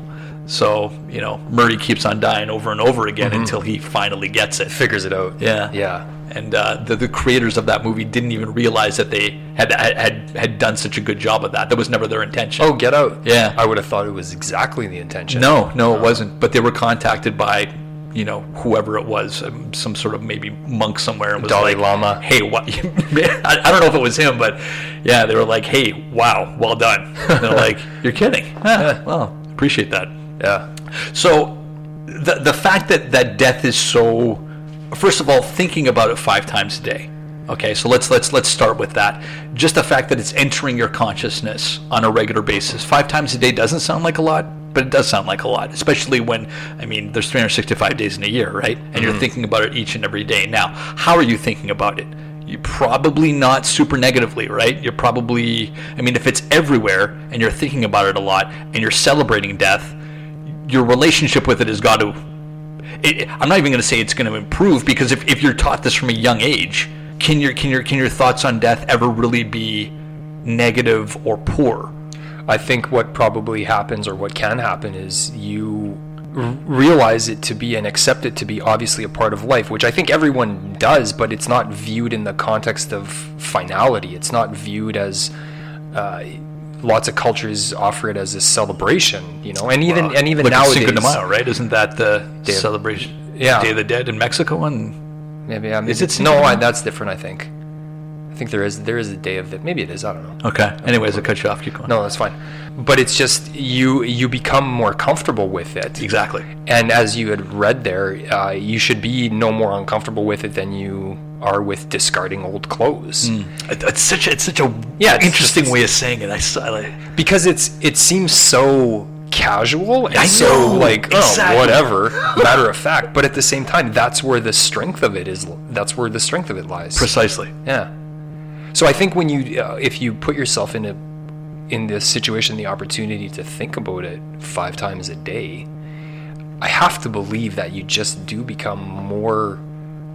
So you know, Murray keeps on dying over and over again until he finally gets it. Figures it out. Yeah. Yeah. And uh, the, the creators of that movie didn't even realize that they had, had had done such a good job of that. That was never their intention. Oh, Get Out. Yeah. I would have thought it was exactly the intention. No, no, it wasn't. But they were contacted by, you know, whoever it was, um, some sort of maybe monk somewhere, and was Dalai like, Lama. "Hey, what?" I, I don't know if it was him, but yeah, they were like, "Hey, wow, well done." And they're like, "You're kidding?" Ah, well, appreciate that. Yeah. So, the the fact that that death is so, first of all, thinking about it five times a day. Okay, so let's let's let's start with that. Just the fact that it's entering your consciousness on a regular basis, five times a day doesn't sound like a lot, but it does sound like a lot, especially when I mean there's 365 days in a year, right? And you're mm-hmm. thinking about it each and every day. Now, how are you thinking about it? You're probably not super negatively, right? You're probably, I mean, if it's everywhere and you're thinking about it a lot and you're celebrating death, your relationship with it has got to it, I'm not even going to say it's going to improve because if, if you're taught this from a young age, can your can your can your thoughts on death ever really be negative or poor? I think what probably happens or what can happen is you realize it to be and accept it to be obviously a part of life, which I think everyone does, but it's not viewed in the context of finality. It's not viewed as uh, lots of cultures offer it as a celebration, you know, and even and even nowadays. Cinco de Mayo, right? Isn't that the Day of- celebration? Yeah. Day of the Dead in Mexico, and Maybe, I mean, Is it Cinco no? I, that's different. I think. I think there is there is a day of it. Maybe it is. I don't know. okay. Anyways, I cut you off. Keep going. No, that's fine. But it's just you you become more comfortable with it. exactly. And as you had read there, uh, you should be no more uncomfortable with it than you are with discarding old clothes. It- It's such a, it's such a Yeah, it's interesting just- way of saying it. I saw like Because it's it seems so casual and I so know, like exactly. oh whatever matter of fact but at the same time that's where the strength of it is that's where the strength of it lies precisely. Yeah. So I think when you, uh, if you put yourself in a, in this situation, the opportunity to think about it five times a day, I have to believe that you just do become more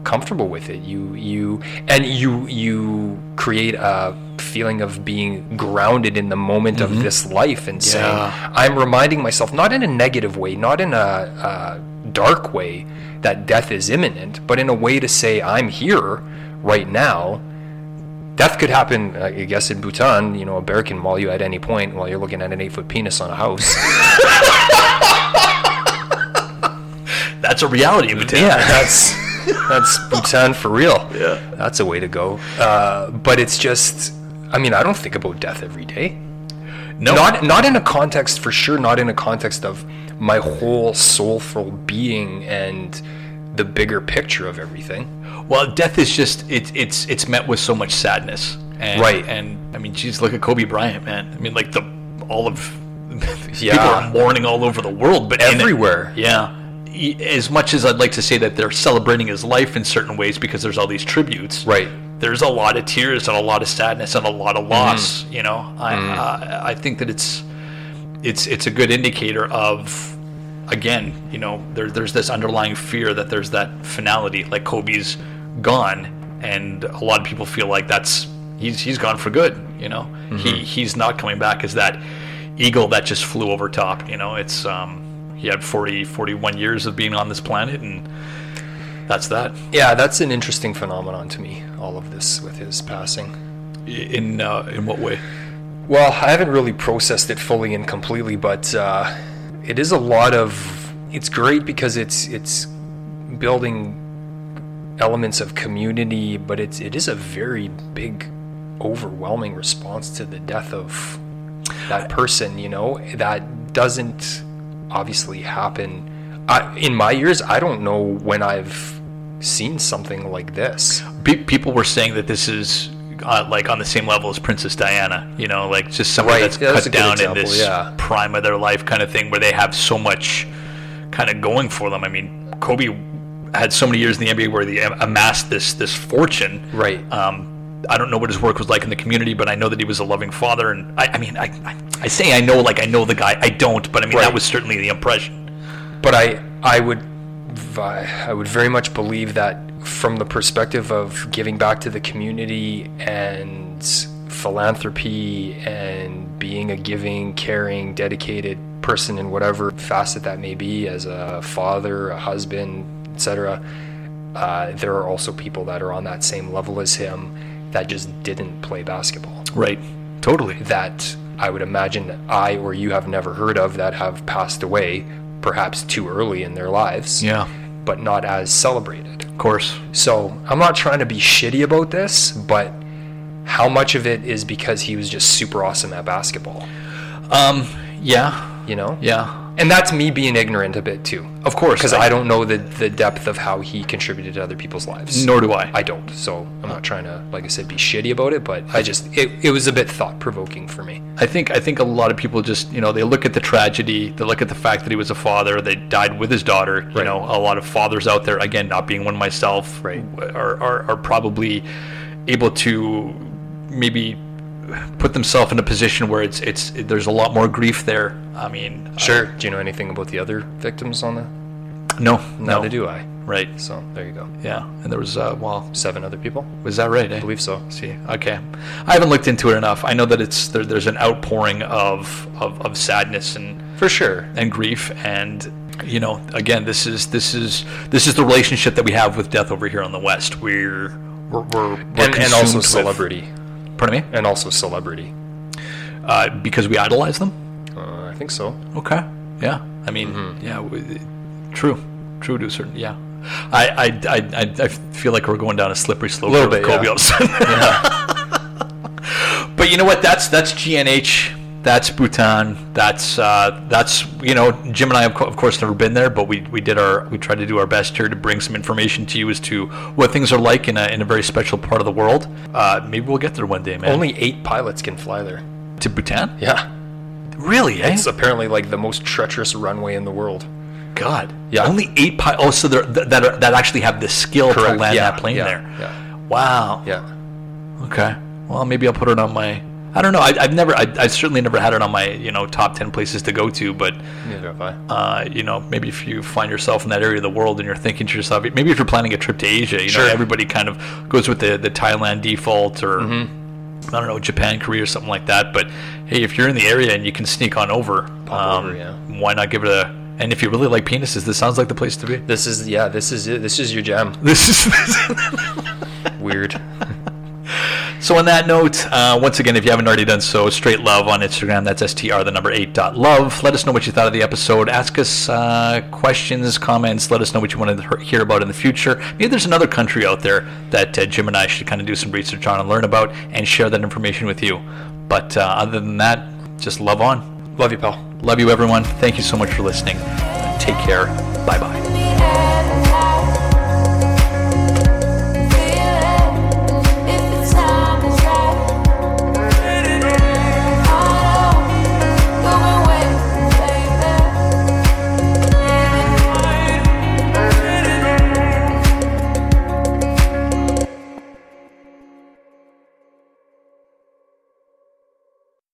comfortable with it. You, you, and you, you create a feeling of being grounded in the moment of mm-hmm. this life and saying, Yeah. I'm reminding myself, not in a negative way, not in a, a dark way, that death is imminent, but in a way to say, I'm here right now. Death could happen, I guess, in Bhutan. You know, a bear can maul you at any point while you're looking at an eight foot penis on a house. That's a reality. But yeah, that's that's Bhutan for real. Yeah. that's a way to go. Uh, but it's just, I mean, I don't think about death every day. no, Not not in a context for sure. Not in a context of my whole soulful being and the bigger picture of everything. Well, death is just it, it's it's met with so much sadness, and, Right. And I mean, geez, look at Kobe Bryant, man. I mean, like the all of people Yeah. are mourning all over the world, but Everywhere. yeah. As much as I'd like to say that they're celebrating his life in certain ways because there's all these tributes, Right. There's a lot of tears and a lot of sadness and a lot of loss. Mm-hmm. You know, I, I I think that it's it's it's a good indicator of again, you know, there, there's this underlying fear that there's that finality, like Kobe's gone, and a lot of people feel like that's he's he's gone for good. You know, he he's not coming back as that eagle that just flew over top. You know, it's um, he had 40, 41 years of being on this planet, and that's that. Yeah, that's an interesting phenomenon to me. All of this with his passing. In uh, in what way? Well, I haven't really processed it fully and completely, but uh, it is a lot of. It's great because it's it's building elements of community, but it's it is a very big, overwhelming response to the death of that person. You know that doesn't obviously happen. I, in my years, I don't know when I've seen something like this. Pe- people were saying that this is uh, like on the same level as Princess Diana. You know, like just somebody Right, that's yeah, that's cut down example, in this yeah. prime of their life kind of thing, where they have so much kind of going for them. I mean, Kobe had so many years in the NBA where he am- amassed this this fortune. Right. Um, I don't know what his work was like in the community, but I know that he was a loving father. And I, I mean, I, I, I say I know, like I know the guy. I don't, but I mean Right. that was certainly the impression. but I I would I would very much believe that from the perspective of giving back to the community and philanthropy and being a giving, caring, dedicated person in whatever facet that may be as a father, a husband, etc. Uh, there are also people that are on that same level as him that just didn't play basketball Right. Totally. that I would imagine I or you have never heard of that have passed away, perhaps too early in their lives, Yeah. but not as celebrated. Of course. So I'm not trying to be shitty about this, but how much of it is because he was just super awesome at basketball? Um. Yeah. You know? Yeah. And that's me being ignorant a bit too. Of course. Because I don't know the, the depth of how he contributed to other people's lives. Nor do I. I don't. So I'm not trying to, like I said, be shitty about it, but I just, it, it was a bit thought provoking for me. I think I think a lot of people just you know they look at the tragedy, they look at the fact that he was a father, they died with his daughter. You Right. know, a lot of fathers out there, again, not being one myself, Right. are, are are probably able to maybe put themselves in a position where it's it's there's a lot more grief there. I mean, Sure. Do you know anything about the other victims on the? No, Neither no. do I. Right. So there you go. Yeah. And there was uh, well, Seven other people. was that right? Eh? I believe so. See, okay. I haven't looked into it enough. I know that it's there, there's an outpouring of, of, of sadness and For sure. and grief and you know again this is this is this is the relationship that we have with death over here on the west we're we're, we're, we're And, and also with- celebrity. Pardon me And also celebrity. uh, because we idolize them Uh, I think so. okay yeah i mean Mm-hmm. yeah we, true true to a certain yeah I, I, I, I, I feel like we're going down a slippery slope Little here with bit, Kobe yeah. a sudden. but you know what? That's that's GNH. That's Bhutan. That's uh, that's you know Jim and I have co- of course never been there, but we, we did our we tried to do our best here to bring some information to you as to what things are like in a in a very special part of the world. Uh, maybe we'll get there one day, man. Only eight pilots can fly there. to Bhutan? Yeah. Really? Eh? It's apparently like the most treacherous runway in the world. God. Yeah. Only eight pilots. Oh, so they're, that that, are, that actually have the skill to land Yeah, that plane yeah, there. yeah. Wow. Yeah. Okay. Well, maybe I'll put it on my. I don't know. I, I've never. I, I certainly never had it on my you know top ten places to go to. But Neither have I. uh, you know, maybe if you find yourself in that area of the world and you're thinking to yourself, maybe if you're planning a trip to Asia, you know, Sure. everybody kind of goes with the the Thailand default or. Mm-hmm. I don't know, Japan, Korea, or something like that. But hey, if you're in the area and you can sneak on over, Pop um, over, yeah. why not give it a? And if you really like penises, this sounds like the place to be. This is yeah. This is it. This is your jam. This is. Weird. So on that note, uh, once again, if you haven't already done so, straight love on Instagram. That's str the number eight dot love. Let us know what you thought of the episode. Ask us uh, questions, comments. Let us know what you want to hear about in the future. Maybe there's another country out there that uh, Jim and I should kind of do some research on and learn about and share that information with you. But uh, other than that, just love on. Love you, pal. Love you, everyone. Thank you so much for listening. Take care. Bye bye.